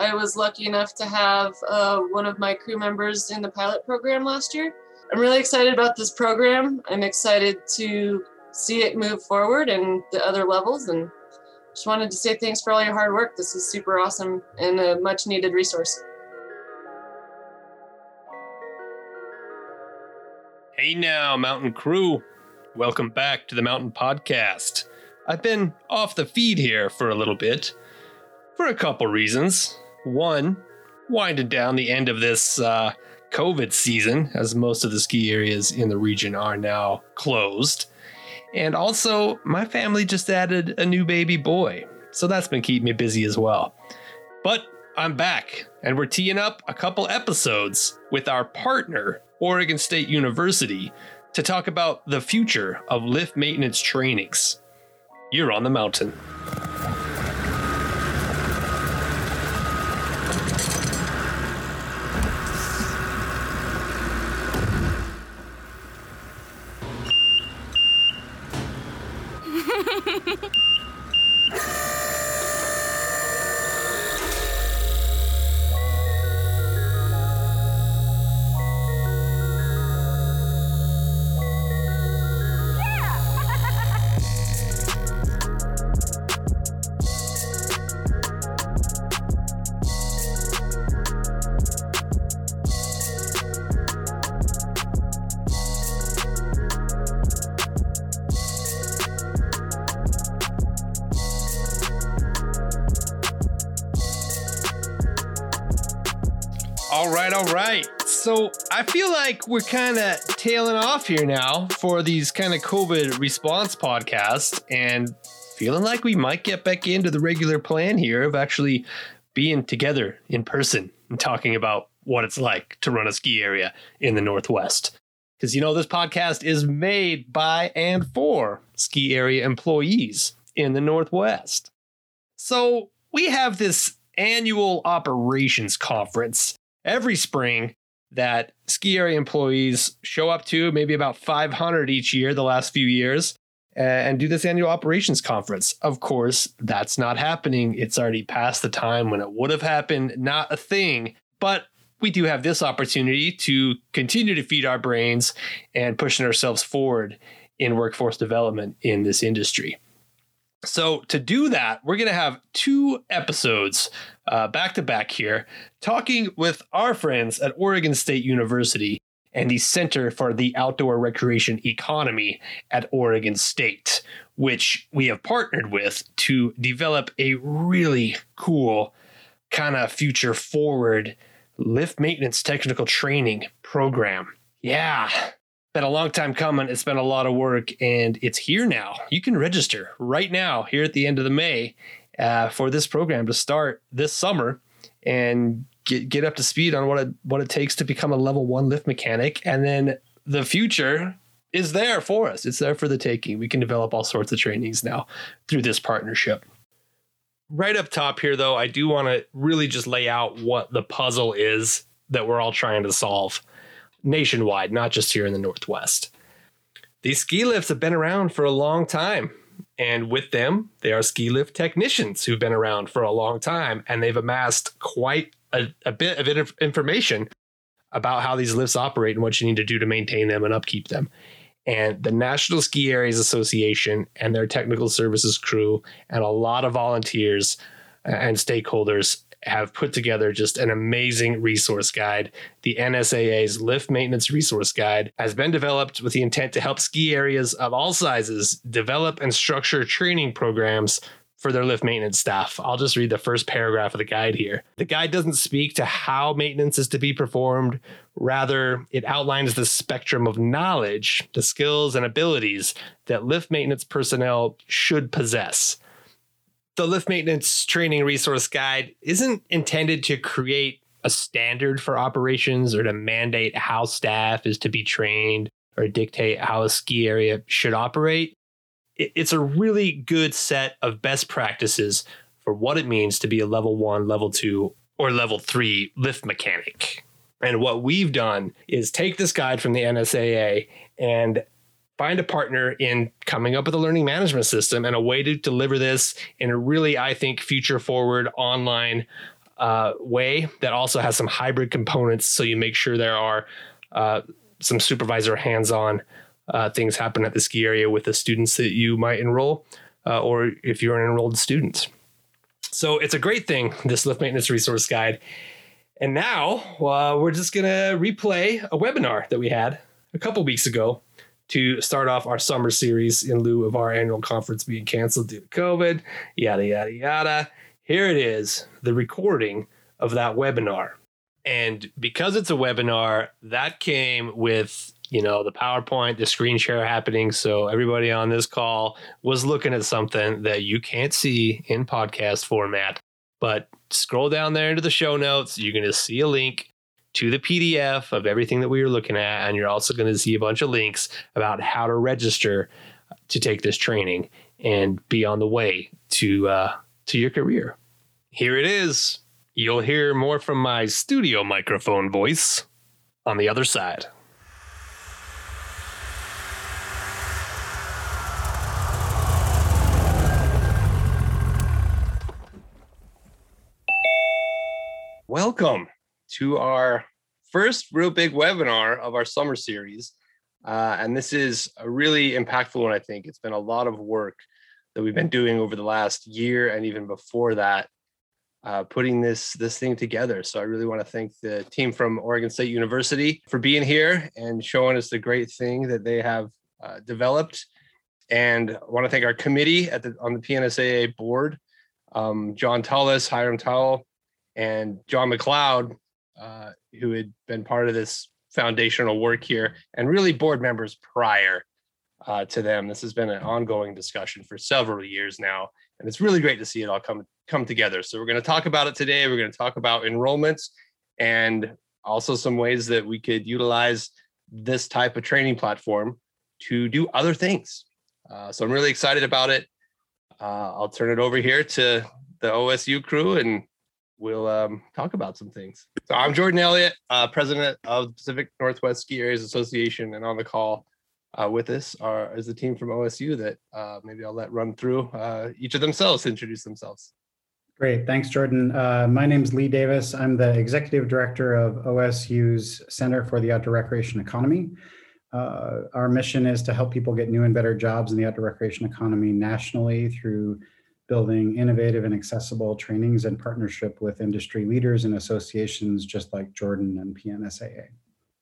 I was lucky enough to have uh, one of my crew members in the pilot program last year. I'm really excited about this program. I'm excited to see it move forward and the other levels and just wanted to say thanks for all your hard work. This is super awesome and a much needed resource. Hey now, Mountain Crew. Welcome back to the Mountain Podcast. I've been off the feed here for a little bit for a couple reasons. One, winding down the end of this uh, COVID season, as most of the ski areas in the region are now closed. And also, my family just added a new baby boy, so that's been keeping me busy as well. But I'm back, and we're teeing up a couple episodes with our partner, Oregon State University, to talk about the future of lift maintenance trainings. You're on the mountain. All right, all right. So I feel like we're kind of tailing off here now for these kind of COVID response podcasts and feeling like we might get back into the regular plan here of actually being together in person and talking about what it's like to run a ski area in the Northwest. Because, you know, this podcast is made by and for ski area employees in the Northwest. So we have this annual operations conference every spring that ski area employees show up to, maybe about 500 each year the last few years, and do this annual operations conference. Of course, that's not happening. It's already past the time when it would have happened, not a thing. But we do have this opportunity to continue to feed our brains and pushing ourselves forward in workforce development in this industry. So, to do that, we're going to have two episodes uh, back to back here, talking with our friends at Oregon State University and the Center for the Outdoor Recreation Economy at Oregon State, which we have partnered with to develop a really cool, kind of future forward lift maintenance technical training program. Yeah, been a long time coming. It's been a lot of work, and it's here now. You can register right now here at the end of the May uh, for this program to start this summer and get get up to speed on what it what it takes to become a level one lift mechanic, and then the future is there for us. It's there for the taking. We can develop all sorts of trainings now through this partnership. Right up top here, though, I do want to really just lay out what the puzzle is that we're all trying to solve nationwide, not just here in the Northwest. These ski lifts have been around for a long time. And with them, they are ski lift technicians who've been around for a long time and they've amassed quite a, a bit of information about how these lifts operate and what you need to do to maintain them and upkeep them. And the National Ski Areas Association and their technical services crew and a lot of volunteers uh, and stakeholders have put together just an amazing resource guide. The NSAA's Lift Maintenance Resource Guide has been developed with the intent to help ski areas of all sizes develop and structure training programs for their lift maintenance staff. I'll just read the first paragraph of the guide here. The guide doesn't speak to how maintenance is to be performed, rather, it outlines the spectrum of knowledge, the skills, and abilities that lift maintenance personnel should possess the lift maintenance training resource guide isn't intended to create a standard for operations or to mandate how staff is to be trained or dictate how a ski area should operate. It's a really good set of best practices for what it means to be a level one, level two, or level three lift mechanic. And what we've done is take this guide from the NSAA and find a partner in coming up with a learning management system and a way to deliver this in a really, I think, future forward online uh, way that also has some hybrid components. So you make sure there are uh, some supervisor hands on uh, things happen at the ski area with the students that you might enroll, uh, or if you're an enrolled student. So it's a great thing, this lift maintenance resource guide. And now uh, we're just going to replay a webinar that we had a couple weeks ago to start off our summer series in lieu of our annual conference being canceled due to COVID, yada, yada, yada. Here it is, the recording of that webinar. And because it's a webinar, that came with, you know, the PowerPoint, the screen share happening. So everybody on this call was looking at something that you can't see in podcast format. But scroll down there into the show notes. You're going to see a link to the PDF of everything that we were looking at. And you're also going to see a bunch of links about how to register to take this training and be on the way to uh, to your career. Here it is. You'll hear more from my studio microphone voice on the other side. Welcome to our first real big webinar of our summer series. Uh, and this is a really impactful one, I think. It's been a lot of work that we've been doing over the last year and even before that, uh, putting this this thing together. So I really want to thank the team from Oregon State University for being here and showing us the great thing that they have uh, developed. And I want to thank our committee at the on the PNSAA board, um, John Tullis, Hiram Towell, and John McLeod, uh, who had been part of this foundational work here, and really board members prior uh, to them. This has been an ongoing discussion for several years now, and it's really great to see it all come come together. So we're going to talk about it today. We're going to talk about enrollments and also some ways that we could utilize this type of training platform to do other things. Uh, so I'm really excited about it. Uh, I'll turn it over here to the OSU crew and we'll um, talk about some things. So I'm Jordan Elliott, uh, president of the Pacific Northwest Ski Areas Association, and on the call uh, with us are is the team from OSU that uh, maybe I'll let run through uh, each of themselves introduce themselves. Great, thanks, Jordan. Uh, my name is Lee Davis. I'm the executive director of OSU's Center for the Outdoor Recreation Economy. Uh, our mission is to help people get new and better jobs in the outdoor recreation economy nationally through building innovative and accessible trainings in partnership with industry leaders and associations just like Jordan and PNSAA.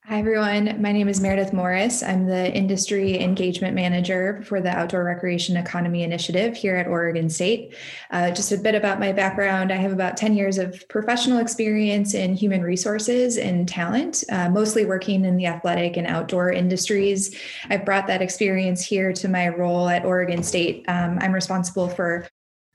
Hi, everyone. My name is Meredith Morris. I'm the Industry Engagement Manager for the Outdoor Recreation Economy Initiative here at Oregon State. Uh, just a bit about my background I have about 10 years of professional experience in human resources and talent, uh, mostly working in the athletic and outdoor industries. I've brought that experience here to my role at Oregon State. Um, I'm responsible for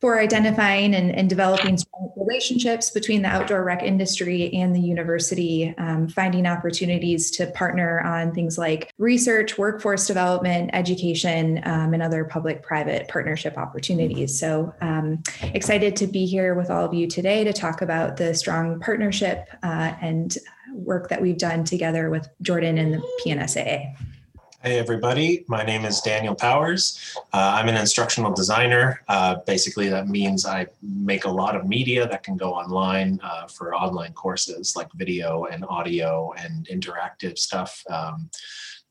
for identifying and, and, developing relationships between the outdoor rec industry and the university, um, finding opportunities to partner on things like research, workforce development, education, um, and other public private partnership opportunities. So, um, excited to be here with all of you today to talk about the strong partnership uh, and work that we've done together with Jordan and the PNSAA. Hey, everybody. My name is Daniel Powers. Uh, I'm an instructional designer. Uh, basically, that means I make a lot of media that can go online uh, for online courses like video and audio and interactive stuff, um,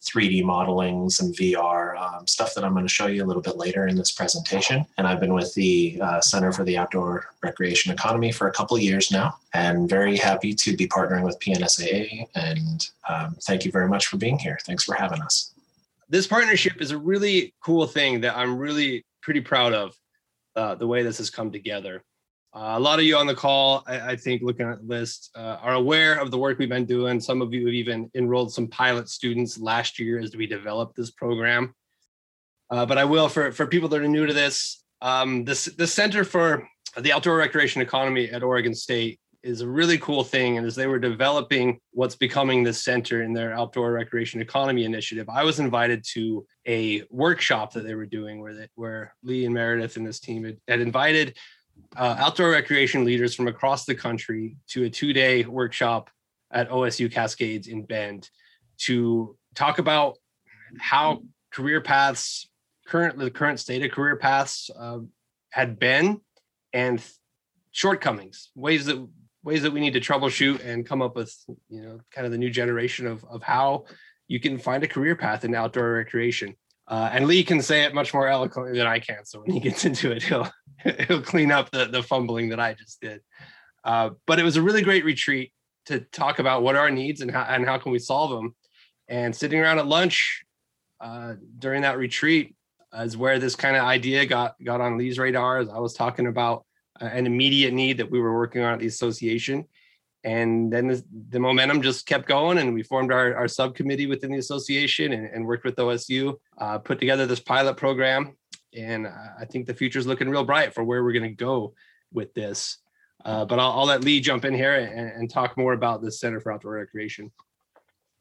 3D modeling, some VR, um, stuff that I'm going to show you a little bit later in this presentation. And I've been with the uh, Center for the Outdoor Recreation Economy for a couple of years now, and very happy to be partnering with PNSAA. And um, thank you very much for being here. Thanks for having us this partnership is a really cool thing that I'm really pretty proud of uh, the way this has come together. Uh, a lot of you on the call, I, I think, looking at the list, uh, are aware of the work we've been doing. Some of you have even enrolled some pilot students last year as we developed this program. Uh, but I will, for, for people that are new to this, um, this the Center for the Outdoor Recreation Economy at Oregon State is a really cool thing. And as they were developing what's becoming the center in their outdoor recreation economy initiative, I was invited to a workshop that they were doing where they, where Lee and Meredith and this team had, had invited uh, outdoor recreation leaders from across the country to a two-day workshop at OSU Cascades in Bend to talk about how career paths currently the current state of career paths uh, had been and shortcomings ways that ways that we need to troubleshoot and come up with you know kind of the new generation of of how you can find a career path in outdoor recreation. Uh, and Lee can say it much more eloquently than I can. So when he gets into it, he'll he'll clean up the the fumbling that I just did. Uh, but it was a really great retreat to talk about what are our needs and how and how can we solve them. And sitting around at lunch uh, during that retreat is where this kind of idea got got on Lee's radar. As I was talking about an immediate need that we were working on at the association, and then the, the momentum just kept going, and we formed our, our subcommittee within the association and, and worked with OSU, uh, put together this pilot program, and I think the future is looking real bright for where we're going to go with this. Uh, but I'll, I'll, let Lee jump in here and, and talk more about the Center for Outdoor Recreation.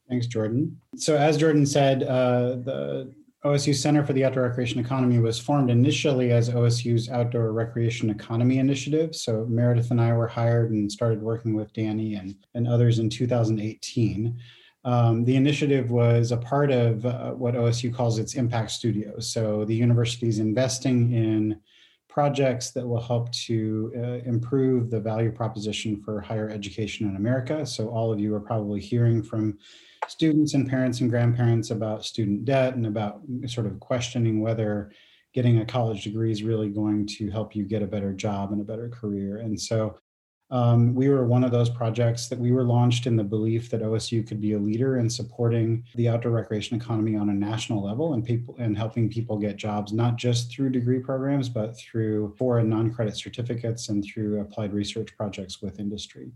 Thanks, Jordan. So as Jordan said, uh, the OSU Center for the Outdoor Recreation Economy was formed initially as OSU's Outdoor Recreation Economy Initiative. So Meredith and I were hired and started working with Danny and, and others in 2018. Um, the initiative was a part of uh, what OSU calls its impact studios. So the university is investing in projects that will help to uh, improve the value proposition for higher education in America. So all of you are probably hearing from students and parents and grandparents about student debt and about sort of questioning whether getting a college degree is really going to help you get a better job and a better career. And so um, we were one of those projects that we were launched in the belief that OSU could be a leader in supporting the outdoor recreation economy on a national level and people and helping people get jobs, not just through degree programs, but through foreign non-credit certificates and through applied research projects with industry.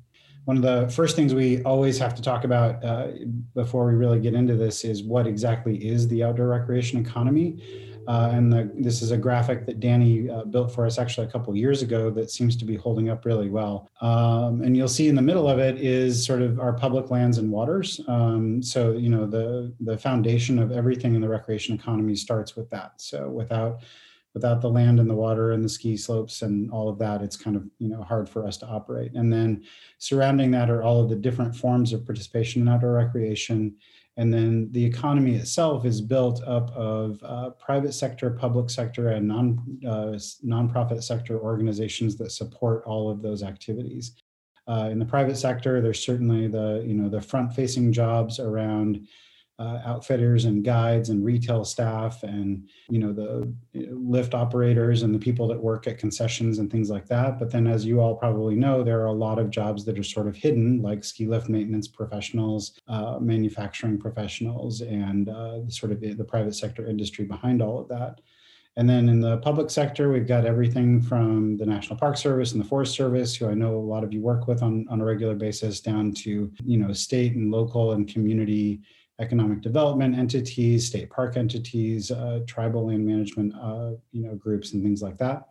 One of the first things we always have to talk about uh, before we really get into this is what exactly is the outdoor recreation economy. Uh, and the, this is a graphic that Danny uh, built for us actually a couple years ago that seems to be holding up really well. Um, and you'll see in the middle of it is sort of our public lands and waters. Um, so, you know, the, the foundation of everything in the recreation economy starts with that. So without without the land and the water and the ski slopes and all of that, it's kind of you know hard for us to operate. And then surrounding that are all of the different forms of participation in outdoor recreation and then the economy itself is built up of uh, private sector, public sector, and non uh, nonprofit sector organizations that support all of those activities. Uh, in the private sector, there's certainly the you know the front-facing jobs around uh, outfitters and guides and retail staff and you know the lift operators and the people that work at concessions and things like that. But then as you all probably know there are a lot of jobs that are sort of hidden like ski lift maintenance professionals uh, manufacturing professionals and uh, sort of the, private sector industry behind all of that. And then in the public sector, we've got everything from the National Park Service and the Forest Service, who I know a lot of you work with on, on a regular basis, down to you know state and local and community economic development entities, state park entities, uh, tribal land management, uh, you know, groups and things like that.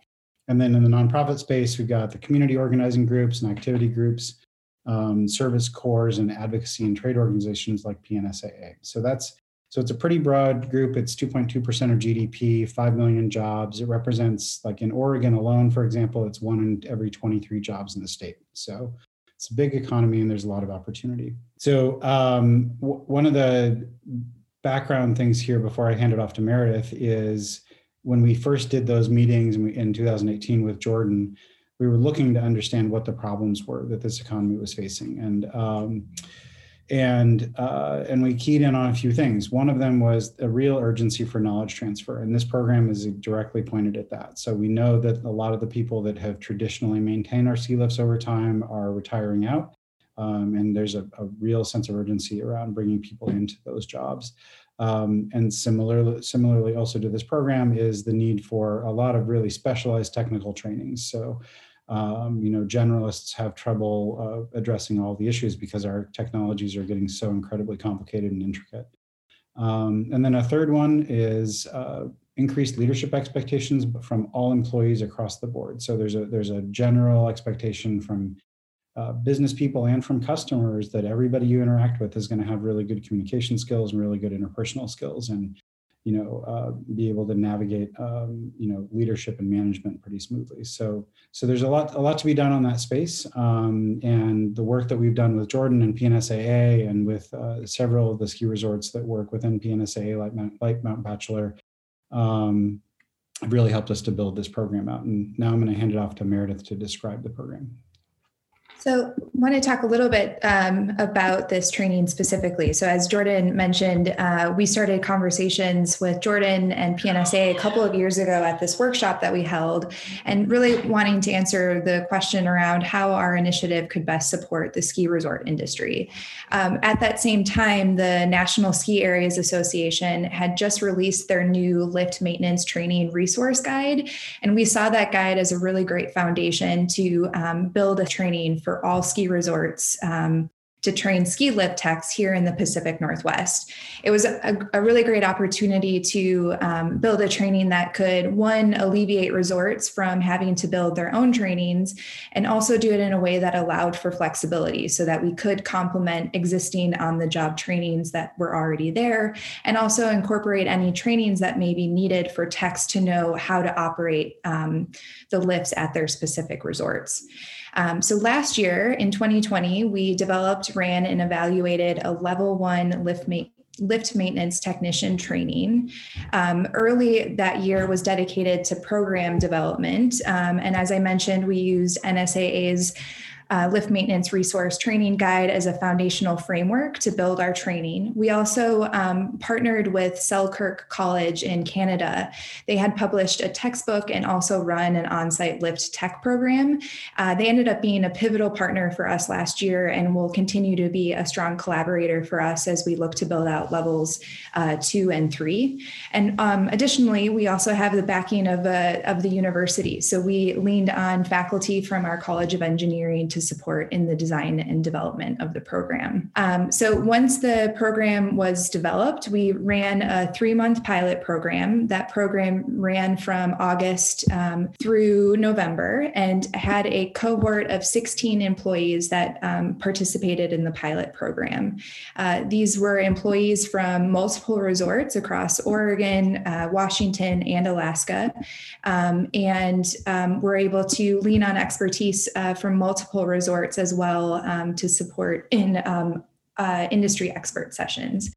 And then in the nonprofit space, we've got the community organizing groups and activity groups, um, service corps, and advocacy and trade organizations like PNSAA. So that's so it's a pretty broad group. It's 2.2% of GDP, 5 million jobs. It represents, like in Oregon alone, for example, it's one in every 23 jobs in the state. So it's a big economy and there's a lot of opportunity. So um, w- one of the background things here before I hand it off to Meredith is when we first did those meetings in 2018 with Jordan, we were looking to understand what the problems were that this economy was facing. And um, and uh, and we keyed in on a few things. One of them was a real urgency for knowledge transfer, and this program is directly pointed at that. So we know that a lot of the people that have traditionally maintained our ski lifts over time are retiring out, um, and there's a, a, real sense of urgency around bringing people into those jobs. Um, and similarly, similarly, also to this program is the need for a lot of really specialized technical trainings. So um, you know, generalists have trouble uh, addressing all the issues because our technologies are getting so incredibly complicated and intricate. Um, and then a third one is uh, increased leadership expectations from all employees across the board. So there's a there's a general expectation from uh, business people and from customers that everybody you interact with is going to have really good communication skills and really good interpersonal skills. And you know uh, be able to navigate um, you know leadership and management pretty smoothly. So so there's a lot a lot to be done on that space. Um, and the work that we've done with jordan and pnsaa and with uh, several of the ski resorts that work within pnsaa like mount, like mount bachelor um, really helped us to build this program out. And now i'm going to hand it off to meredith to describe the program So, I want to talk a little bit um, about this training specifically. So, as Jordan mentioned, uh, we started conversations with Jordan and PNSA a couple of years ago at this workshop that we held, and really wanting to answer the question around how our initiative could best support the ski resort industry. Um, at that same time, the National Ski Areas Association had just released their new lift maintenance training resource guide, and we saw that guide as a really great foundation to um, build a training for for all ski resorts um, to train ski lift techs here in the Pacific Northwest. It was a, a really great opportunity to um, build a training that could, one, alleviate resorts from having to build their own trainings, and also do it in a way that allowed for flexibility so that we could complement existing on the job trainings that were already there, and also incorporate any trainings that may be needed for techs to know how to operate um, the lifts at their specific resorts. Um, so last year in 2020, we developed, ran, and evaluated a level one lift mate lift maintenance technician training. Um, early that year was dedicated to program development. Um, and as I mentioned, we used NSAA's uh, lift maintenance resource training guide as a foundational framework to build our training. We also um, partnered with Selkirk College in Canada. They had published a textbook and also run an on site lift tech program. Uh, they ended up being a pivotal partner for us last year and will continue to be a strong collaborator for us as we look to build out levels uh, two and three. And um, additionally, we also have the backing of, uh, of the university. So we leaned on faculty from our College of Engineering to support in the design and development of the program. Um, so once the program was developed, we ran a three month pilot program. That program ran from August um, through November and had a cohort of 16 employees that um, participated in the pilot program. Uh, these were employees from multiple resorts across Oregon, uh, Washington, and Alaska, um, and um, were able to lean on expertise uh, from multiple resorts as well um, to support in um, uh, industry expert sessions.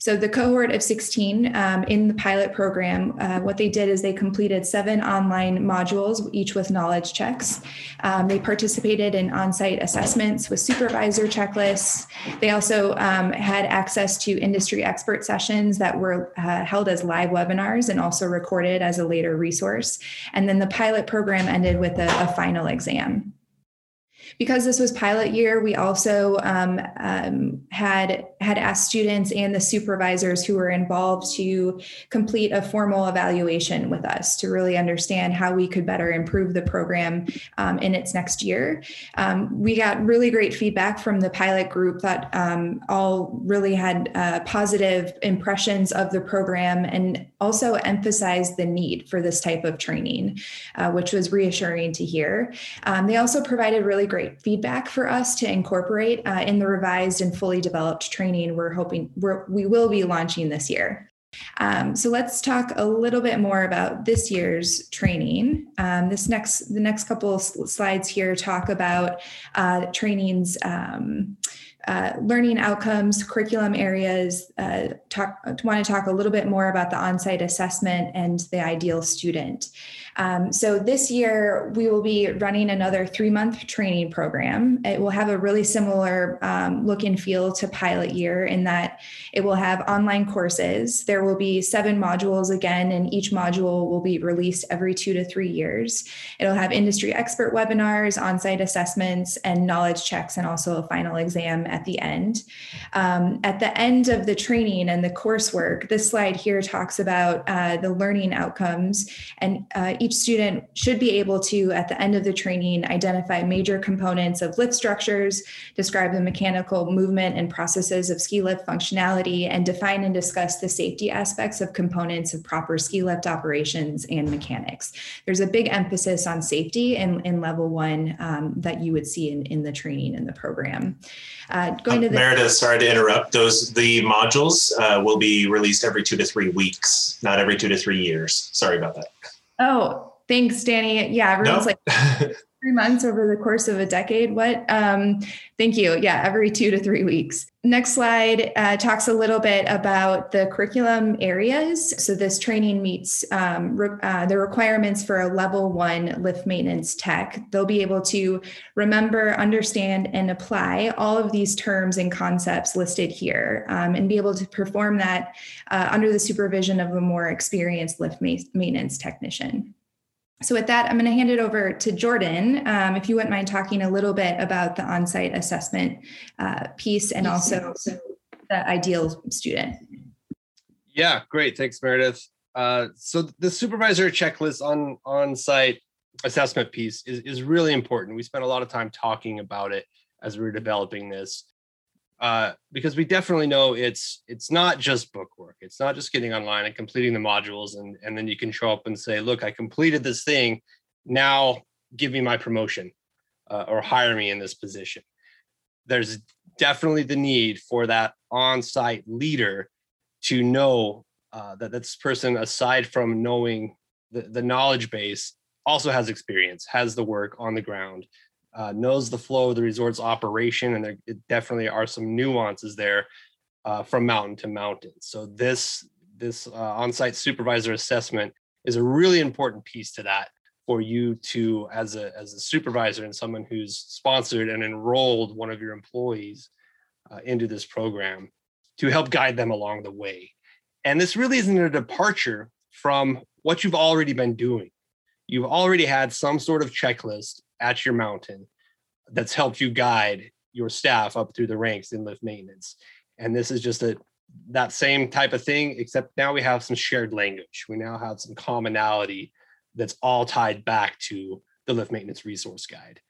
So the cohort of 16 um, in the pilot program, uh, what they did is they completed seven online modules, each with knowledge checks. Um, they participated in on-site assessments with supervisor checklists. They also um, had access to industry expert sessions that were uh, held as live webinars and also recorded as a later resource. And then the pilot program ended with a, a final exam because this was pilot year, we also um, um, had had asked students and the supervisors who were involved to complete a formal evaluation with us to really understand how we could better improve the program um, in its next year. Um, we got really great feedback from the pilot group that um, all really had uh, positive impressions of the program and also emphasized the need for this type of training, uh, which was reassuring to hear. Um, they also provided really great feedback for us to incorporate uh, in the revised and fully developed training we're hoping we're, we will be launching this year. Um, so let's talk a little bit more about this year's training. Um, this next, the next couple of slides here talk about uh, trainings. Um, uh, learning outcomes, curriculum areas, uh, talk, want to talk a little bit more about the on site assessment and the ideal student. Um, so this year, we will be running another three month training program. It will have a really similar um, look and feel to pilot year in that it will have online courses. There will be seven modules again, and each module will be released every two to three years. It'll have industry expert webinars, on site assessments, and knowledge checks, and also a final exam at the end. Um, at the end of the training and the coursework, this slide here talks about uh, the learning outcomes, and uh, each student should be able to, at the end of the training, identify major components of lift structures, describe the mechanical movement and processes of ski lift functionality, and define and discuss the safety aspects of components of proper ski lift operations and mechanics. There's a big emphasis on safety in, in level one um, that you would see in, in the training in the program. Uh, going to the- Meredith, sorry to interrupt. Those the modules uh, will be released every two to three weeks, not every two to three years. Sorry about that. Oh, thanks, Danny. Yeah, everyone's like three months over the course of a decade. What? Um, thank you. Yeah, every two to three weeks. Next slide uh, talks a little bit about the curriculum areas. So this training meets um, re- uh, the requirements for a level one lift maintenance tech. They'll be able to remember, understand, and apply all of these terms and concepts listed here, um, and be able to perform that uh, under the supervision of a more experienced lift ma- maintenance technician. So, with that, I'm going to hand it over to Jordan. Um, if you wouldn't mind talking a little bit about the on site assessment uh, piece and also the ideal student. Yeah, great. Thanks, Meredith. Uh, so, the supervisor checklist on on site assessment piece is, is really important. We spent a lot of time talking about it as we were developing this uh, because we definitely know it's it's not just book work. It's not just getting online and completing the modules, and and then you can show up and say, "Look, I completed this thing. Now give me my promotion uh, or hire me in this position." There's definitely the need for that on-site leader to know uh, that this person, aside from knowing the, the knowledge base, also has experience, has the work on the ground, uh, knows the flow of the resort's operation, and there definitely are some nuances there uh, from mountain to mountain. So this this uh, on-site supervisor assessment is a really important piece to that for you to, as a as a supervisor and someone who's sponsored and enrolled one of your employees uh, into this program, to help guide them along the way. And this really isn't a departure from what you've already been doing. You've already had some sort of checklist at your mountain that's helped you guide your staff up through the ranks in lift maintenance. And this is just a that same type of thing, except now we have some shared language. We now have some commonality that's all tied back to the lift maintenance resource guide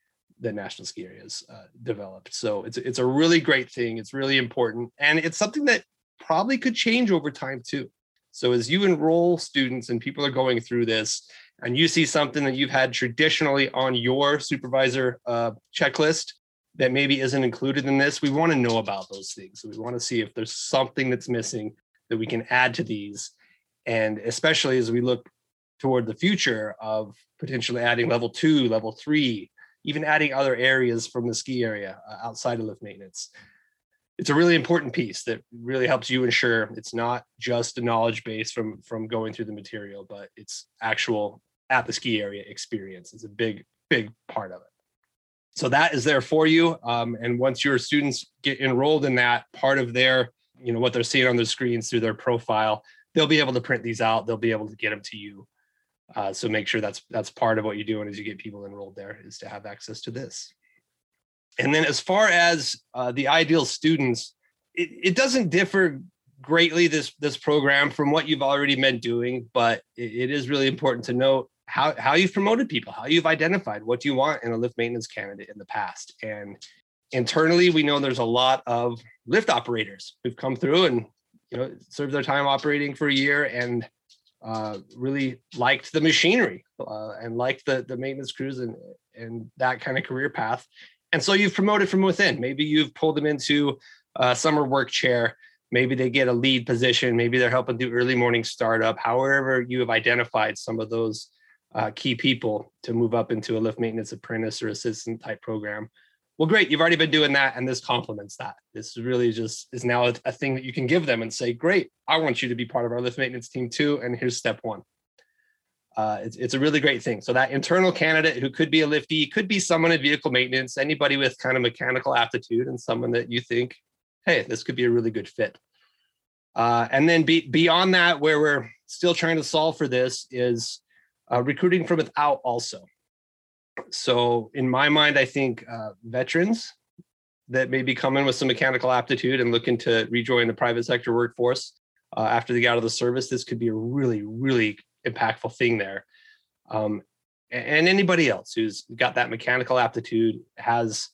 that National Ski Areas uh, developed. So it's it's a really great thing. It's really important, and it's something that probably could change over time too. So as you enroll students and people are going through this, and you see something that you've had traditionally on your supervisor uh, checklist that maybe isn't included in this, we want to know about those things. So we want to see if there's something that's missing that we can add to these. And especially as we look toward the future of potentially adding level two, level three, even adding other areas from the ski area uh, outside of lift maintenance. It's a really important piece that really helps you ensure it's not just a knowledge base from from going through the material, but it's actual at the ski area experience is a big, big part of it. So that is there for you. Um, and once your students get enrolled in that part of their, you know, what they're seeing on their screens through their profile, they'll be able to print these out. They'll be able to get them to you. Uh, so make sure that's that's part of what you're doing as you get people enrolled there is to have access to this. And then as far as uh, the ideal students, it, it doesn't differ greatly this this program from what you've already been doing, but it, it is really important to note how how you've promoted people, how you've identified what you want in a lift maintenance candidate in the past. And internally, we know there's a lot of lift operators who've come through and you know served their time operating for a year and uh, really liked the machinery uh, and liked the the maintenance crews and and that kind of career path. And so you've promoted from within. Maybe you've pulled them into a summer work chair. Maybe they get a lead position. Maybe they're helping do early morning startup. However, you have identified some of those uh, key people to move up into a lift maintenance apprentice or assistant type program. Well, great, you've already been doing that, and this complements that. This really just is now a, a thing that you can give them and say, "Great, I want you to be part of our lift maintenance team too." And here's step one. Uh, it's, it's a really great thing. So that internal candidate who could be a lifty, could be someone in vehicle maintenance, anybody with kind of mechanical aptitude, and someone that you think, hey, this could be a really good fit. Uh, and then be, beyond that, where we're still trying to solve for this is uh, recruiting from without also. So in my mind, I think uh, veterans that may be coming with some mechanical aptitude and looking to rejoin the private sector workforce uh, after they get out of the service, this could be a really, really impactful thing there. Um, and anybody else who's got that mechanical aptitude has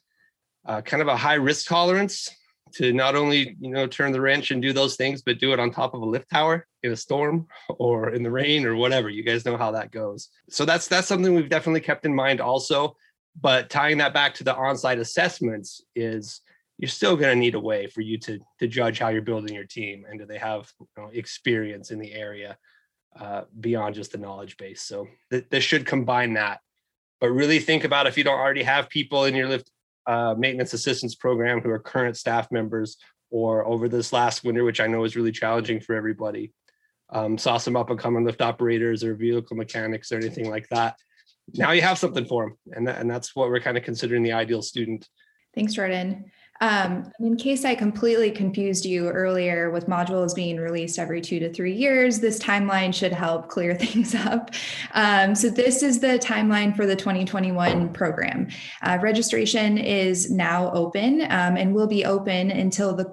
uh, kind of a high risk tolerance to not only you know turn the wrench and do those things, but do it on top of a lift tower in a storm or in the rain or whatever. You guys know how that goes. So that's that's something we've definitely kept in mind also. But tying that back to the on-site assessments is you're still going to need a way for you to to judge how you're building your team and do they have you know, experience in the area uh, beyond just the knowledge base. So th- this should combine that but really think about if you don't already have people in your lift uh, maintenance assistance program who are current staff members or over this last winter, which I know is really challenging for everybody. Um, saw some up and coming lift operators or vehicle mechanics or anything like that. Now you have something for them. And, that, and that's what we're kind of considering the ideal student. Thanks, Jordan. Um, in case I completely confused you earlier with modules being released every two to three years, this timeline should help clear things up. Um, so this is the timeline for the 2021 program. Uh, registration is now open um, and will be open until the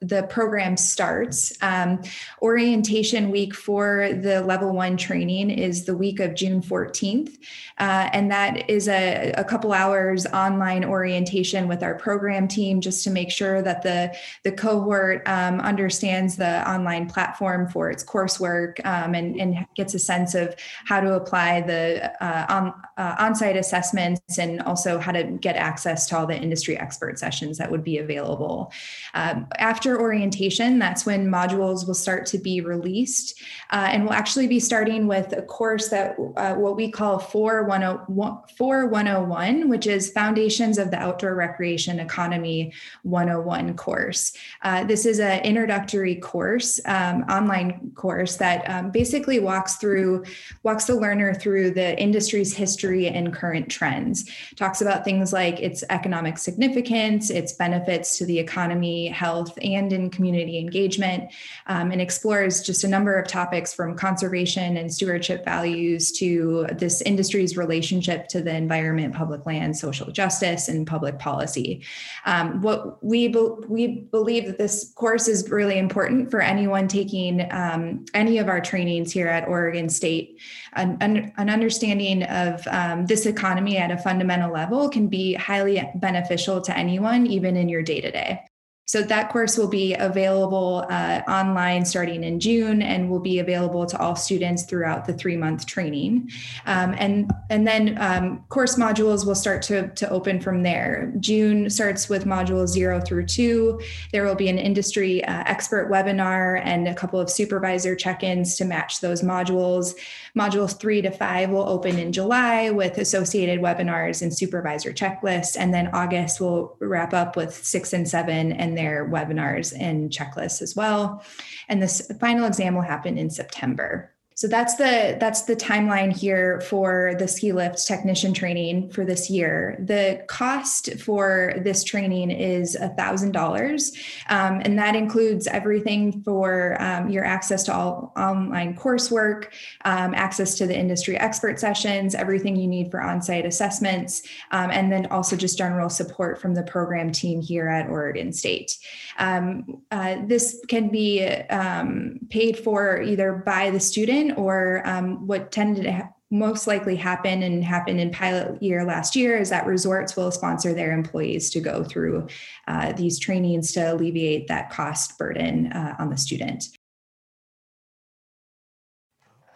the program starts. Um, orientation week for the level one training is the week of June 14th, uh, and that is a, a couple hours online orientation with our program team just to make sure that the, the cohort um, understands the online platform for its coursework um, and, and gets a sense of how to apply the uh, on, uh, on-site assessments and also how to get access to all the industry expert sessions that would be available. Um, after orientation, that's when modules will start to be released. Uh, and we'll actually be starting with a course that uh, what we call 4101, which is Foundations of the Outdoor Recreation Economy 101 course. Uh, this is an introductory course, um, online course that um, basically walks through, walks the learner through the industry's history and current trends. Talks about things like its economic significance, its benefits to the economy, health, and in community engagement, um, and explores just a number of topics from conservation and stewardship values to this industry's relationship to the environment, public land, social justice, and public policy. Um, what we be, we believe that this course is really important for anyone taking um, any of our trainings here at Oregon State. An, an understanding of um, this economy at a fundamental level can be highly beneficial to anyone, even in your day to day. So that course will be available uh, online starting in June and will be available to all students throughout the three month training. Um, and, and then um, course modules will start to, to open from there. June starts with modules zero through two. There will be an industry uh, expert webinar and a couple of supervisor check ins to match those modules. Modules three to five will open in July with associated webinars and supervisor checklists. And then August will wrap up with six and seven and their webinars and checklists as well. And this final exam will happen in September. So that's the that's the timeline here for the ski lift technician training for this year. The cost for this training is a thousand dollars, um, and that includes everything for um, your access to all online coursework, um, access to the industry expert sessions, everything you need for on-site assessments, um, and then also just general support from the program team here at Oregon State. Um, uh, this can be um, paid for either by the student or um, what tended to ha- most likely happen and happened in pilot year last year is that resorts will sponsor their employees to go through uh, these trainings to alleviate that cost burden uh, on the student.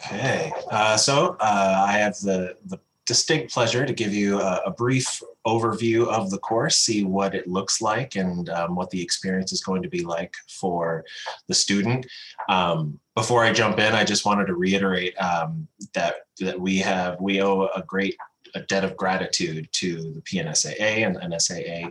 Okay, uh, so uh, I have the, the distinct pleasure to give you a, a, brief overview of the course, see what it looks like and um, what the experience is going to be like for the student. Um, before I jump in, I just wanted to reiterate um, that that we have we owe a great a debt of gratitude to the PNSAA and NSAA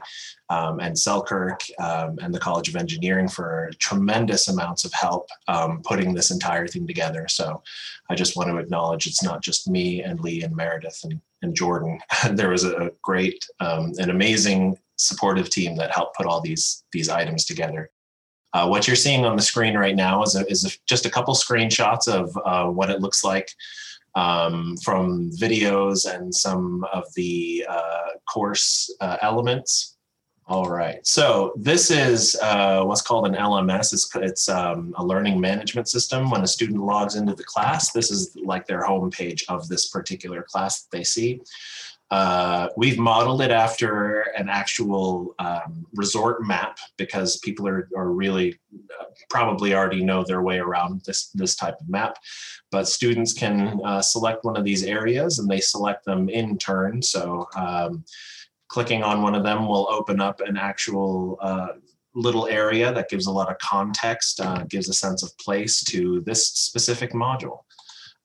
um, and Selkirk um, and the College of Engineering for tremendous amounts of help um, putting this entire thing together. So I just want to acknowledge it's not just me and Lee and Meredith and, and Jordan. there was a great, um, an amazing supportive team that helped put all these these items together. Uh, what you're seeing on the screen right now is, a, is a, just a couple screenshots of uh, what it looks like um, from videos and some of the uh, course uh, elements. All right, so this is uh, what's called an LMS. It's, it's um, a learning management system. When a student logs into the class, this is like their home page of this particular class that they see. Uh, we've modeled it after an actual um, resort map because people are, are really uh, probably already know their way around this, this type of map. But students can uh, select one of these areas and they select them in turn. So um, clicking on one of them will open up an actual uh, little area that gives a lot of context, uh, gives a sense of place to this specific module.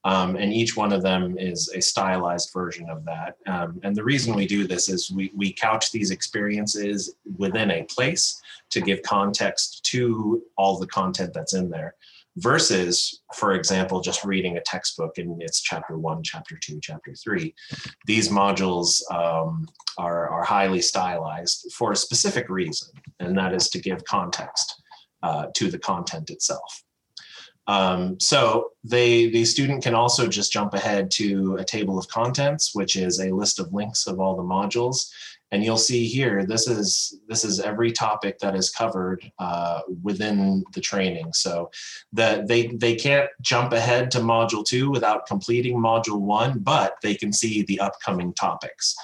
Um, and each one of them is a stylized version of that. Um, and the reason we do this is we, we couch these experiences within a place to give context to all the content that's in there versus, for example, just reading a textbook and it's chapter one, chapter two, chapter three. These modules um, are, are highly stylized for a specific reason, and that is to give context uh, to the content itself. Um, so they the student can also just jump ahead to a table of contents, which is a list of links of all the modules. And you'll see here, this is this is every topic that is covered uh, within the training. So that they they can't jump ahead to module two without completing module one, but they can see the upcoming topics.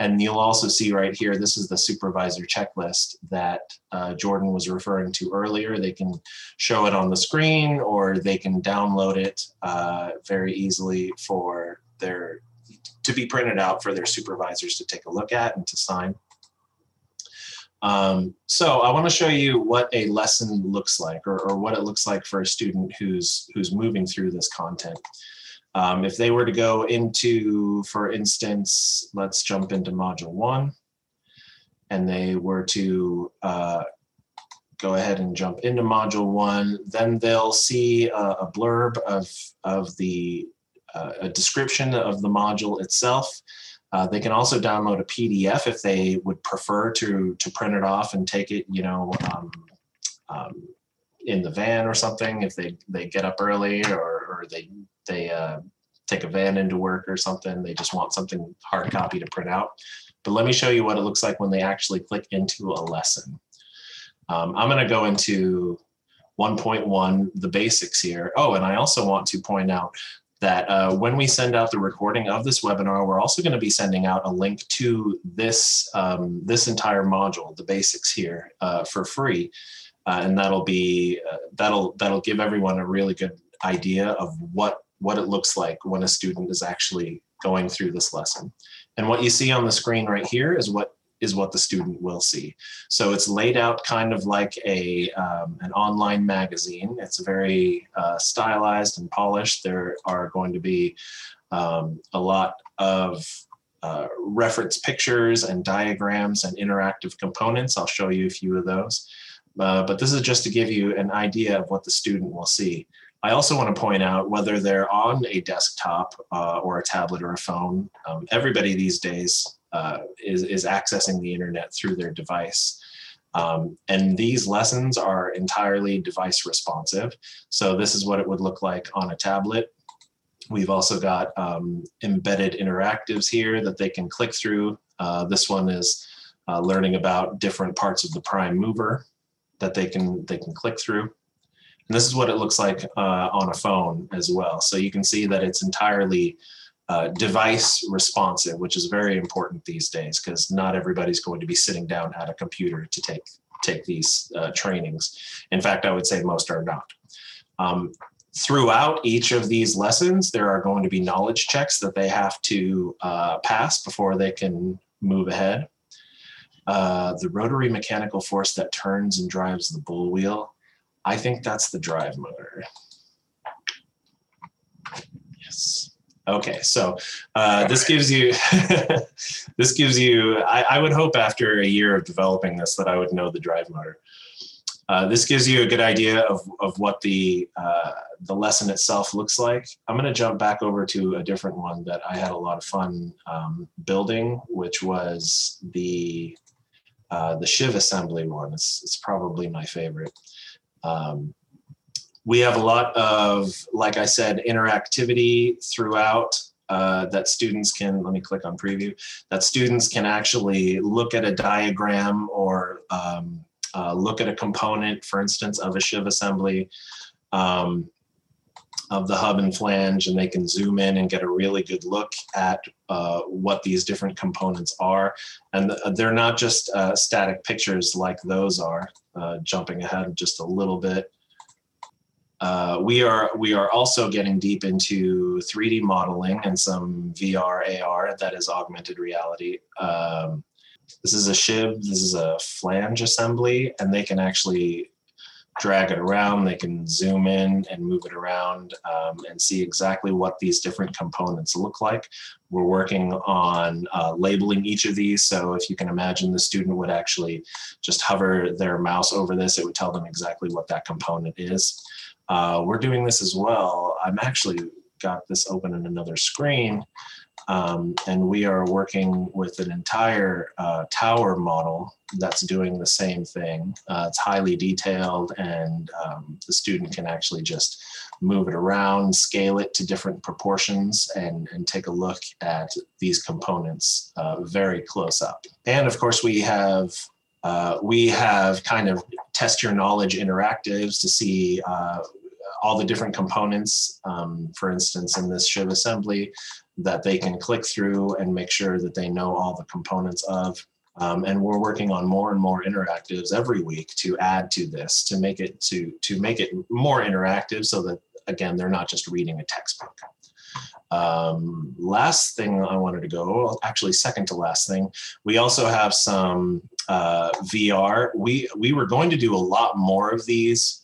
And you'll also see right here, this is the supervisor checklist that uh, Jordan was referring to earlier. They can show it on the screen or they can download it uh, very easily for their, to be printed out for their supervisors to take a look at and to sign. Um, so I want to show you what a lesson looks like or, or what it looks like for a student who's, who's moving through this content. Um, if they were to go into, for instance, let's jump into module one, and they were to uh, go ahead and jump into module one, then they'll see a, a blurb of, of the, uh, a description of the module itself. Uh, they can also download a PDF if they would prefer to, to print it off and take it, you know, um, um, in the van or something if they, they get up early or, or they they uh, take a van into work or something. They just want something hard copy to print out. But let me show you what it looks like when they actually click into a lesson. Um, I'm going to go into 1.1, the basics here. Oh, and I also want to point out that uh, when we send out the recording of this webinar, we're also going to be sending out a link to this, um, this entire module, the basics here, uh, for free. Uh, and that'll be, uh, that'll, that'll give everyone a really good idea of what what it looks like when a student is actually going through this lesson. And what you see on the screen right here is what is what the student will see. So it's laid out kind of like a um, an online magazine. It's very uh, stylized and polished. There are going to be um, a lot of uh, reference pictures and diagrams and interactive components. I'll show you a few of those. Uh, but this is just to give you an idea of what the student will see. I also want to point out whether they're on a desktop uh, or a tablet or a phone, um, everybody these days uh, is, is accessing the internet through their device. Um, and these lessons are entirely device responsive. So this is what it would look like on a tablet. We've also got um, embedded interactives here that they can click through. Uh, this one is uh, learning about different parts of the prime mover that they can they can click through. And this is what it looks like uh, on a phone as well. So you can see that it's entirely uh, device responsive, which is very important these days because not everybody's going to be sitting down at a computer to take take these uh, trainings. In fact, I would say most are not. Um, throughout each of these lessons, there are going to be knowledge checks that they have to uh, pass before they can move ahead. Uh, the rotary mechanical force that turns and drives the bull wheel I think that's the drive motor. Yes. Okay, so uh, this gives you this gives you. I, I, would hope after a year of developing this that I would know the drive motor. Uh, this gives you a good idea of, of what the uh, the lesson itself looks like. I'm going to jump back over to a different one that I had a lot of fun um, building, which was the uh, the sheave assembly one. It's, it's probably my favorite. Um, we have a lot of, like I said, interactivity throughout uh, that students can, let me click on preview, that students can actually look at a diagram or um, uh, look at a component, for instance, of a sheave assembly. Um, of the hub and flange, and they can zoom in and get a really good look at uh, what these different components are. And they're not just uh, static pictures like those are uh, jumping ahead just a little bit. Uh, we are we are also getting deep into 3D modeling and some VR AR that is augmented reality. Um, this is a sheave. This is a flange assembly, and they can actually drag it around. They can zoom in and move it around um, and see exactly what these different components look like. We're working on uh, labeling each of these. So if you can imagine the student would actually just hover their mouse over this, it would tell them exactly what that component is. Uh, we're doing this as well. I'm actually got this open in another screen. Um, and we are working with an entire uh, tower model that's doing the same thing. Uh, it's highly detailed, and um, the student can actually just move it around, scale it to different proportions, and, and take a look at these components uh, very close up. And of course, we have uh, we have kind of test your knowledge interactives to see uh, all the different components. Um, for instance, in this sheave assembly, that they can click through and make sure that they know all the components of. Um, and we're working on more and more interactives every week to add to this to make it to to make it more interactive so that again they're not just reading a textbook. Um, last thing I wanted to go, actually second to last thing, we also have some uh, VR. We we were going to do a lot more of these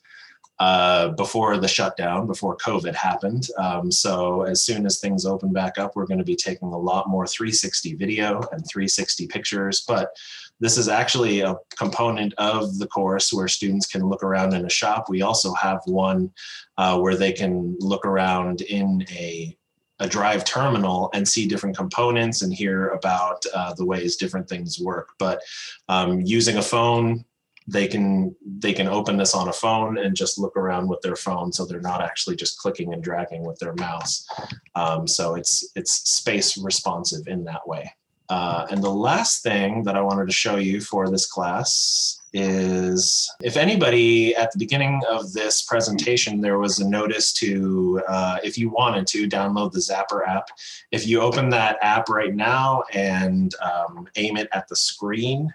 uh, before the shutdown, before COVID happened. Um, so as soon as things open back up, we're going to be taking a lot more 360 video and 360 pictures. But this is actually a component of the course where students can look around in a shop. We also have one uh, where they can look around in a a drive terminal and see different components and hear about uh, the ways different things work. But um, using a phone they can they can open this on a phone and just look around with their phone so they're not actually just clicking and dragging with their mouse. Um, so it's it's space responsive in that way. Uh, and the last thing that i wanted to show you for this class is if anybody at the beginning of this presentation there was a notice to uh, if you wanted to download the zappar app if you open that app right now and um, aim it at the screen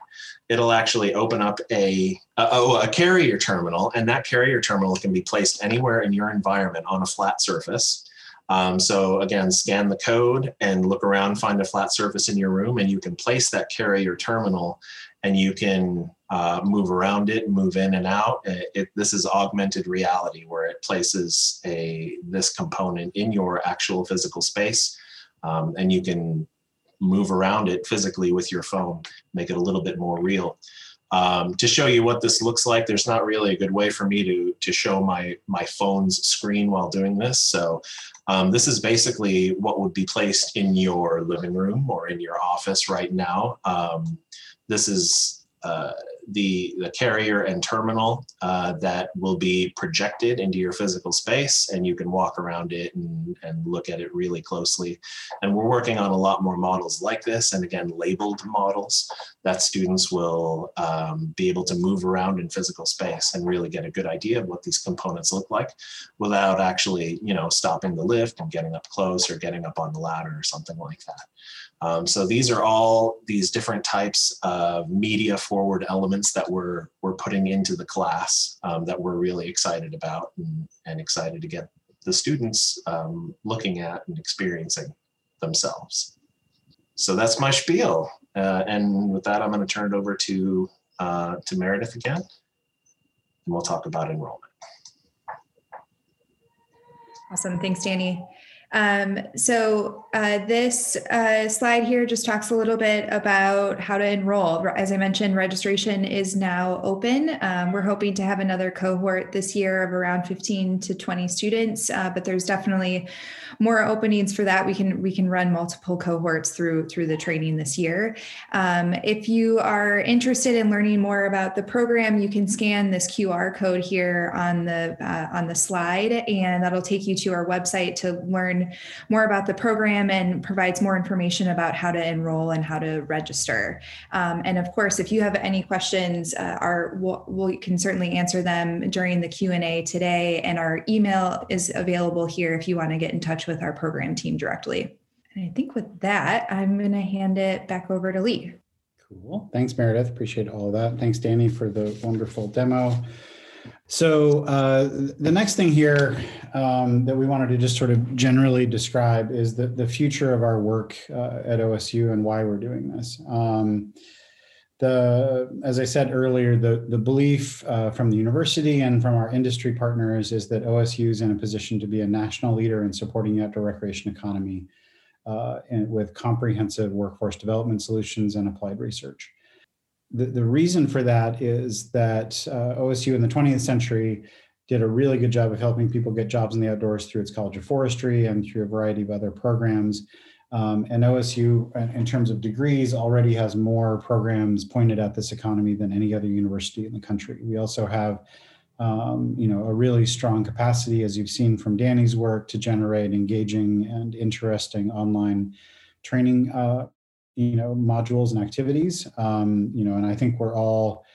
it'll actually open up a, a, oh, a carrier terminal, and that carrier terminal can be placed anywhere in your environment on a flat surface. Um, so again, scan the code and look around, find a flat surface in your room, and you can place that carrier terminal, and you can uh, move around it, move in and out. It, it, this is augmented reality, where it places a this component in your actual physical space, um, and you can move around it physically with your phone, make it a little bit more real. Um, to show you what this looks like, there's not really a good way for me to, to show my, my phone's screen while doing this. So um, this is basically what would be placed in your living room or in your office right now. Um, this is uh, the, the carrier and terminal uh, that will be projected into your physical space and you can walk around it and, and look at it really closely. And we're working on a lot more models like this and again, labeled models that students will um, be able to move around in physical space and really get a good idea of what these components look like without actually, you know, stopping the lift and getting up close or getting up on the ladder or something like that. Um, so these are all these different types of media forward elements that we're, we're putting into the class um, that we're really excited about and, and excited to get the students um, looking at and experiencing themselves. So that's my spiel. Uh, and with that, I'm going to turn it over to, uh, to Meredith again, and we'll talk about enrollment. Awesome. Thanks, Danny. Um, so uh, this uh, slide here just talks a little bit about how to enroll. As I mentioned, registration is now open. Um, we're hoping to have another cohort this year of around 15 to 20 students, uh, but there's definitely more openings for that. We can we can run multiple cohorts through through the training this year. Um, if you are interested in learning more about the program, you can scan this QR code here on the uh, on the slide, and that'll take you to our website to learn more about the program and provides more information about how to enroll and how to register. Um, and of course, if you have any questions, uh, our we'll, we can certainly answer them during the Q and A today. And our email is available here if you want to get in touch with our program team directly. And I think with that, I'm going to hand it back over to Lee. Cool. Thanks, Meredith. Appreciate all of that. Thanks, Danny, for the wonderful demo. So uh, the next thing here um, that we wanted to just sort of generally describe is the, the future of our work uh, at OSU and why we're doing this. Um, the as I said earlier, the the belief uh, from the university and from our industry partners is that OSU is in a position to be a national leader in supporting the outdoor recreation economy, uh, and with comprehensive workforce development solutions and applied research. The, the reason for that is that uh, OSU in the 20th century did a really good job of helping people get jobs in the outdoors through its College of Forestry and through a variety of other programs. Um, and OSU, in terms of degrees, already has more programs pointed at this economy than any other university in the country. We also have, um, you know, a really strong capacity, as you've seen from Danny's work, to generate engaging and interesting online training, uh, you know, modules and activities. Um, you know, and I think we're all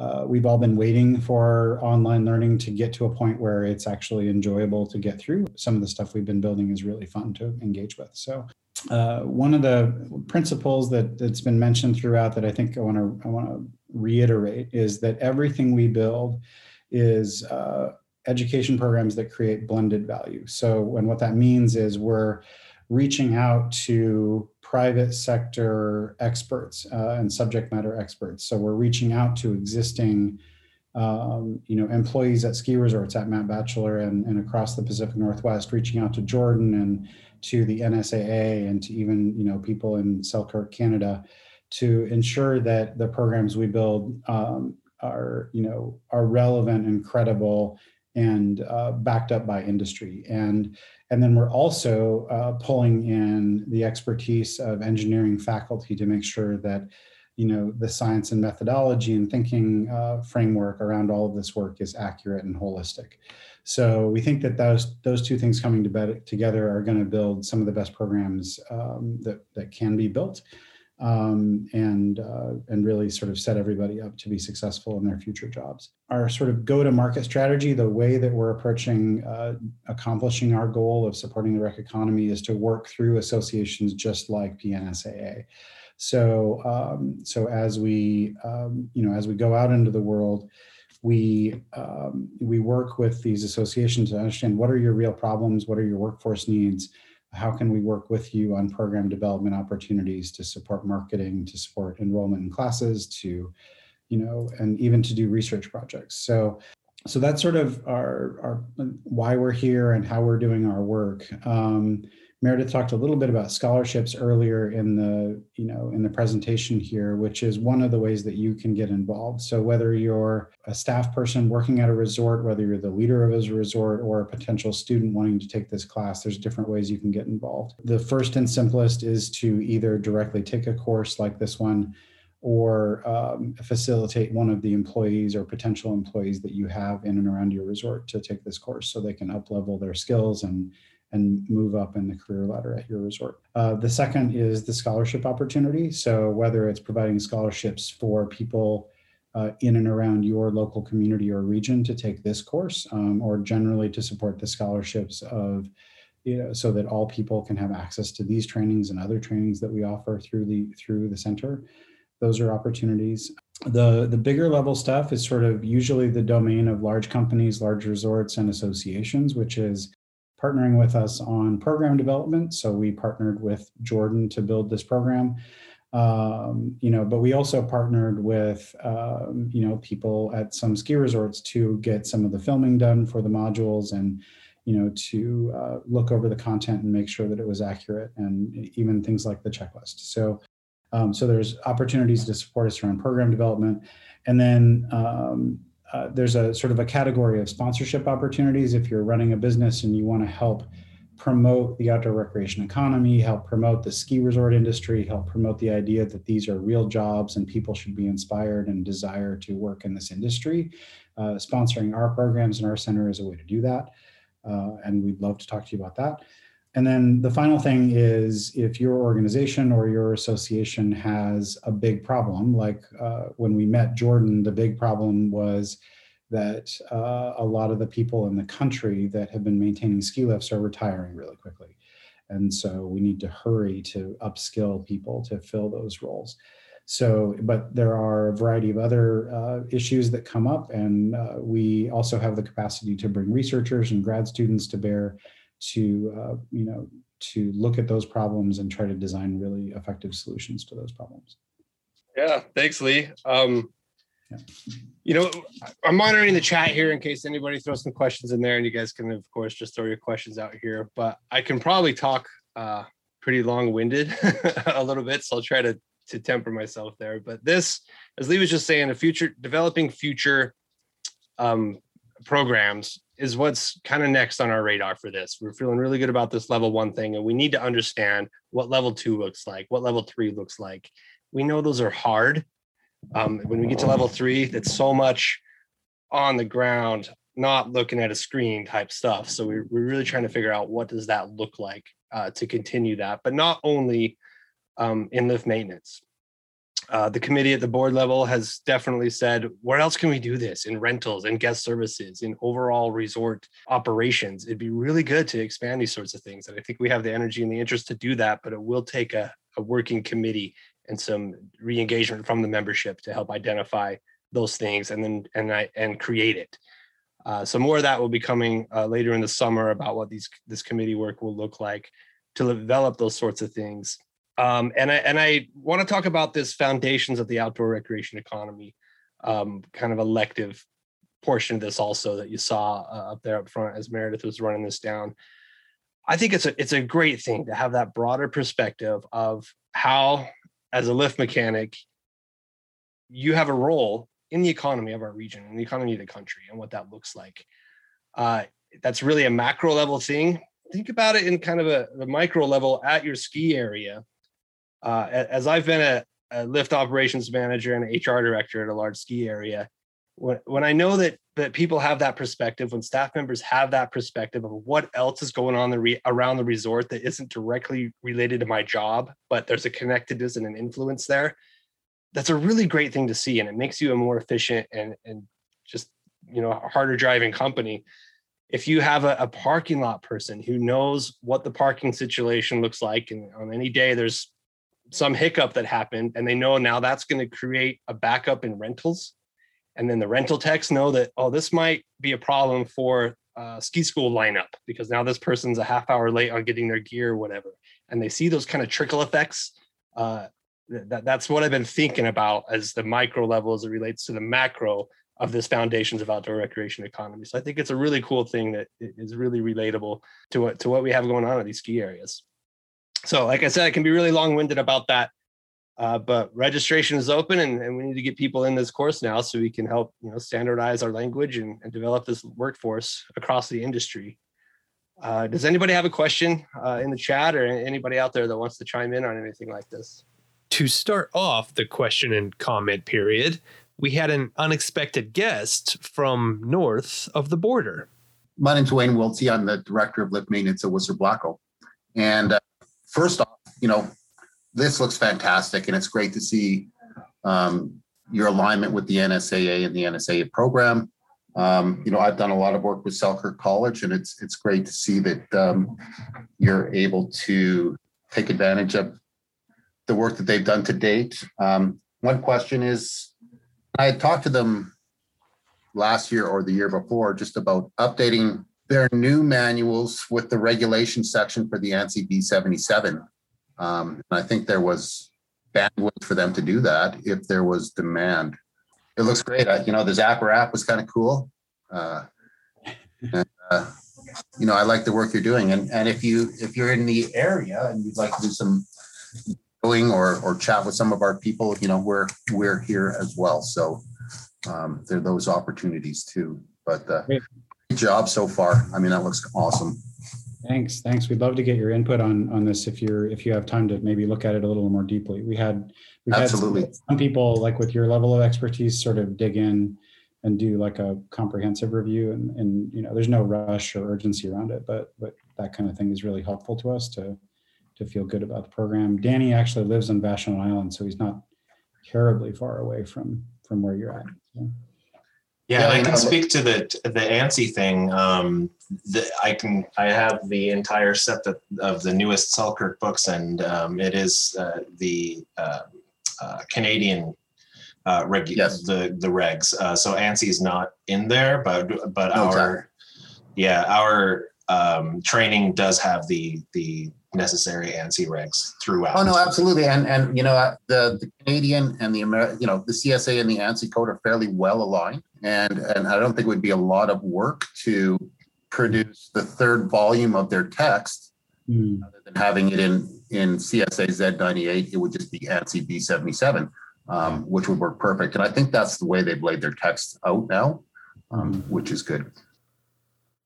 uh, we've all been waiting for online learning to get to a point where it's actually enjoyable to get through. Some of the stuff we've been building is really fun to engage with. So, uh, one of the principles that that's been mentioned throughout that I think I want to I want to reiterate is that everything we build is uh, education programs that create blended value. So, and what that means is we're reaching out to private sector experts uh, and subject matter experts. So we're reaching out to existing, um, you know, employees at ski resorts at Mount Bachelor and, and across the Pacific Northwest, reaching out to Jordan and to the NSAA and to even, you know, people in Selkirk, Canada, to ensure that the programs we build um, are, you know, are relevant and credible and uh, backed up by industry. And and then we're also uh, pulling in the expertise of engineering faculty to make sure that you know the science and methodology and thinking uh, framework around all of this work is accurate and holistic. So we think that those those two things coming to together are going to build some of the best programs um, that that can be built um, and uh, and really sort of set everybody up to be successful in their future jobs. Our sort of go-to-market strategy, the way that we're approaching uh, accomplishing our goal of supporting the rec economy, is to work through associations just like PNSAA. So um, so as we um, you know as we go out into the world. We um, we work with these associations to understand what are your real problems, what are your workforce needs, how can we work with you on program development opportunities to support marketing to support enrollment in classes to you know and even to do research projects? So so that's sort of our, our why we're here and how we're doing our work. Um, Meredith talked a little bit about scholarships earlier in the, you know, in the presentation here, which is one of the ways that you can get involved. So whether you're a staff person working at a resort, whether you're the leader of a resort or a potential student wanting to take this class, there's different ways you can get involved. The first and simplest is to either directly take a course like this one or um, facilitate one of the employees or potential employees that you have in and around your resort to take this course so they can up level their skills and and move up in the career ladder at your resort. Uh, the second is the scholarship opportunity. So, whether it's providing scholarships for people uh, in and around your local community or region to take this course, um, or generally to support the scholarships of, you know, so that all people can have access to these trainings and other trainings that we offer through the through the center. Those are opportunities. The the bigger level stuff is sort of usually the domain of large companies, large resorts, and associations, which is partnering with us on program development. So we partnered with Jordan to build this program. Um, you know, but we also partnered with um, you know people at some ski resorts to get some of the filming done for the modules and you know to uh, look over the content and make sure that it was accurate and even things like the checklist. So um, so there's opportunities to support us around program development, and then um, uh, there's a sort of a category of sponsorship opportunities if you're running a business and you want to help promote the outdoor recreation economy, help promote the ski resort industry, help promote the idea that these are real jobs and people should be inspired and desire to work in this industry. Uh, sponsoring our programs in our center is a way to do that. Uh, and we'd love to talk to you about that. And then the final thing is if your organization or your association has a big problem, like uh, when we met Jordan, the big problem was that uh, a lot of the people in the country that have been maintaining ski lifts are retiring really quickly. And so we need to hurry to upskill people to fill those roles. So, but there are a variety of other uh, issues that come up, and uh, we also have the capacity to bring researchers and grad students to bear to uh, you know to look at those problems and try to design really effective solutions to those problems Yeah, thanks, Lee. Um, you know, I'm monitoring the chat here in case anybody throws some questions in there, and you guys can, of course, just throw your questions out here. But I can probably talk uh, pretty long-winded a little bit, so I'll try to to temper myself there. But this, as Lee was just saying, a future developing future um, programs is what's kind of next on our radar for this. We're feeling really good about this level one thing, and we need to understand what level two looks like, what level three looks like. We know those are hard. Um, when we get to level three, that's so much on the ground, not looking at a screen type stuff. So we're, we're really trying to figure out what does that look like uh, to continue that, but not only um, in lift maintenance. Uh, the committee at the board level has definitely said, where else can we do this in rentals, and guest services, in overall resort operations? It'd be really good to expand these sorts of things. And I think we have the energy and the interest to do that, but it will take a, a working committee and some re-engagement from the membership to help identify those things and then and I, and create it. Uh, so more of that will be coming uh, later in the summer about what these this committee work will look like to develop those sorts of things um, and I and I want to talk about this foundations of the outdoor recreation economy, um, kind of elective portion of this also that you saw uh, up there up front as Meredith was running this down. I think it's a it's a great thing to have that broader perspective of how, as a lift mechanic, you have a role in the economy of our region and the economy of the country and what that looks like. Uh, that's really a macro level thing. Think about it in kind of a, a micro level at your ski area uh, as I've been a, a, lift operations manager and HR director at a large ski area, when, when I know that that people have that perspective, when staff members have that perspective of what else is going on the re, around the resort that isn't directly related to my job, but there's a connectedness and an influence there, that's a really great thing to see, and it makes you a more efficient and and just you know harder driving company. If you have a, a, parking lot person who knows what the parking situation looks like and on any day there's some hiccup that happened and they know now that's going to create a backup in rentals. And then the rental techs know that oh this might be a problem for uh, ski school lineup because now this person's a half hour late on getting their gear or whatever. And they see those kind of trickle effects uh, that, that's what i've been thinking about as the micro level as it relates to the macro of this foundations of outdoor recreation economy. So i think it's a really cool thing that is really relatable to what to what we have going on at these ski areas so, like I said, I can be really long winded about that. Uh, but registration is open and, and, we need to get people in this course now so we can help you know standardize our language and, and develop this workforce across the industry. Uh, does anybody have a question uh, in the chat or anybody out there that wants to chime in on anything like this? To start off the question and comment period we had an unexpected guest from north of the border. My name's wayne wiltsey i'm the director of lift maintenance at whistler blackcomb and uh, first off, you know, this looks fantastic, and it's great to see um, your alignment with the NSAA and the NSAA program. Um, you know, I've done a lot of work with Selkirk College, and it's it's great to see that um, you're able to take advantage of the work that they've done to date. Um, one question is, I had talked to them last year or the year before just about updating their new manuals with the regulation section for the ANSI B77. Um, and I think there was bandwidth for them to do that if there was demand. It looks great. I, you know, the Zappar app was kind of cool. Uh, and, uh, you know, I like the work you're doing. And and if you if you're in the area and you'd like to do some going or or chat with some of our people, you know, we're we're here as well. So um, there are those opportunities too. But uh, job so far. I mean, that looks awesome. Thanks. Thanks. We'd love to get your input on on this if you're if you have time to maybe look at it a little more deeply. We had we absolutely had some, some people like with your level of expertise sort of dig in and do like a comprehensive review and and you know there's no rush or urgency around it but but that kind of thing is really helpful to us to to feel good about the program danny actually lives on vashon island so he's not terribly far away from from where you're at so. Yeah, and I can speak to the the ANSI thing. Um, the, I can I have the entire set of, of the newest Selkirk books, and um, it is uh, the uh, uh, Canadian uh, reg yes. the the regs. Uh, so ANSI is not in there, but but our yeah our um, training does have the the necessary ANSI regs throughout. Oh no, absolutely, and and you know uh, the the Canadian and the Amer, you know the CSA and the ANSI code are fairly well aligned, and and I don't think it would be a lot of work to produce the third volume of their text Hmm. rather than having it in in CSA Z98. It would just be ANSI B77, um, which would work perfect, and I think that's the way they've laid their text out now, um, which is good.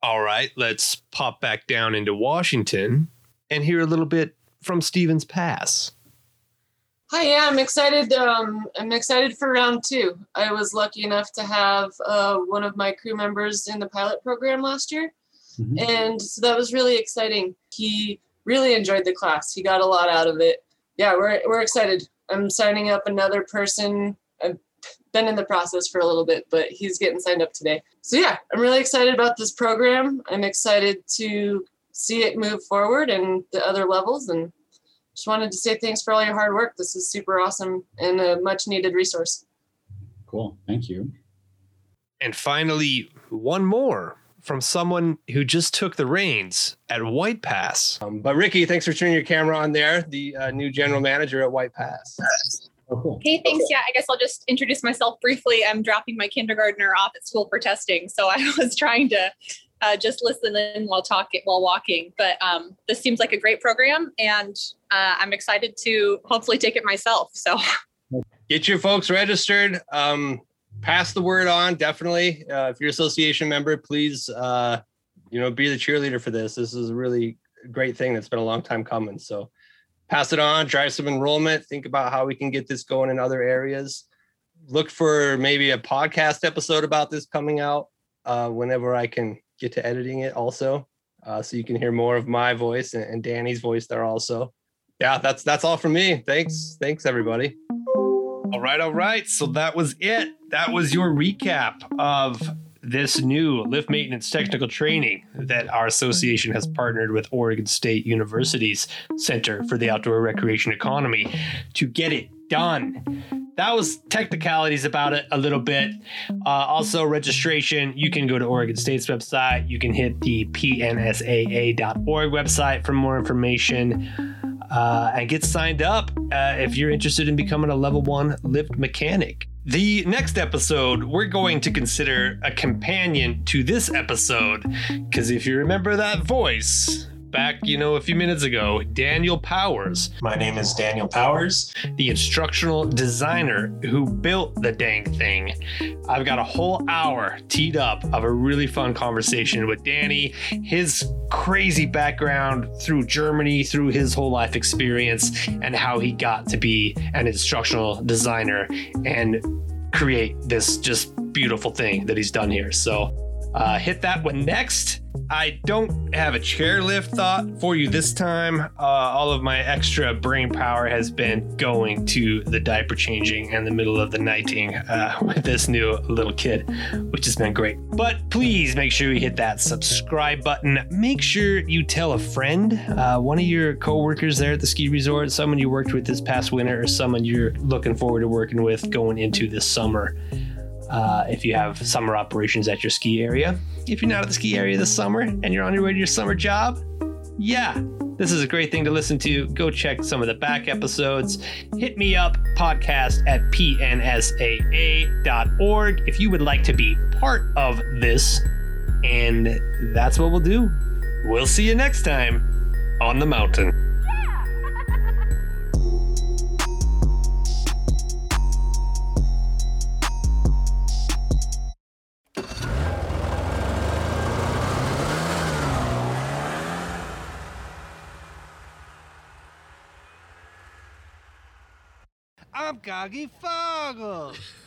All right, let's pop back down into Washington and hear a little bit from Stevens Pass. Hi, yeah, I'm excited. Um, I'm excited for round two. I was lucky enough to have uh, one of my crew members in the pilot program last year, Mhm. and so that was really exciting. He really enjoyed the class. He got a lot out of it. Yeah, we're we're excited. I'm signing up another person. I've been in the process for a little bit, but he's getting signed up today. So yeah, I'm really excited about this program. I'm excited to see it move forward and the other levels and just wanted to say thanks for all your hard work. This is super awesome and a much needed resource. Cool. Thank you. And finally, one more from someone who just took the reins at White Pass. Um, but Ricky, thanks for turning your camera on there, the uh, new general manager at White Pass. Oh, cool. Hey, thanks. Yeah, I guess I'll just introduce myself briefly. I'm dropping my kindergartner off at school for testing, so I was trying to uh, just listen in while talking while walking. But um, this seems like a great program, and uh, I'm excited to hopefully take it myself. So Get your folks registered. Um, pass the word on, definitely. Uh, if you're association member, please, uh, you know, be the cheerleader for this. This is a really great thing that's been a long time coming. So pass it on, drive some enrollment, think about how we can get this going in other areas. Look for maybe a podcast episode about this coming out uh, whenever I can get to editing it also. Uh, so you can hear more of my voice and, and Danny's voice there also. Yeah, that's that's all from me. Thanks. Thanks everybody. All right, all right. So that was it. That was your recap of this new lift maintenance technical training that our association has partnered with Oregon State University's Center for the Outdoor Recreation Economy to get it done. That was technicalities about it a little bit. Uh, also, registration, you can go to Oregon State's website. You can hit the pnsaa.org website for more information uh, and get signed up uh, if you're interested in becoming a level one lift mechanic. The next episode, we're going to consider a companion to this episode. Because if you remember that voice back, you know, a few minutes ago, Daniel Powers, My name is Daniel Powers. the instructional designer who built the dang thing. I've got a whole hour teed up of a really fun conversation with Danny, his crazy background through Germany, through his whole life experience, and how he got to be an instructional designer and create this just beautiful thing that he's done here. So, uh, hit that one next. I don't have a chairlift thought for you this time. Uh, all of my extra brain power has been going to the diaper changing and the middle of the nighting uh, with this new little kid, which has been great. But please make sure you hit that subscribe button. Make sure you tell a friend, uh, one of your coworkers there at the ski resort, someone you worked with this past winter, or someone you're looking forward to working with going into this summer uh, if you have summer operations at your ski area. If you're not at the ski area this summer and you're on your way to your summer job, yeah, this is a great thing to listen to. Go check some of the back episodes. Hit me up, podcast at pnsaa.org if you would like to be part of this. And that's what we'll do. We'll see you next time on the mountain. caga em fogo!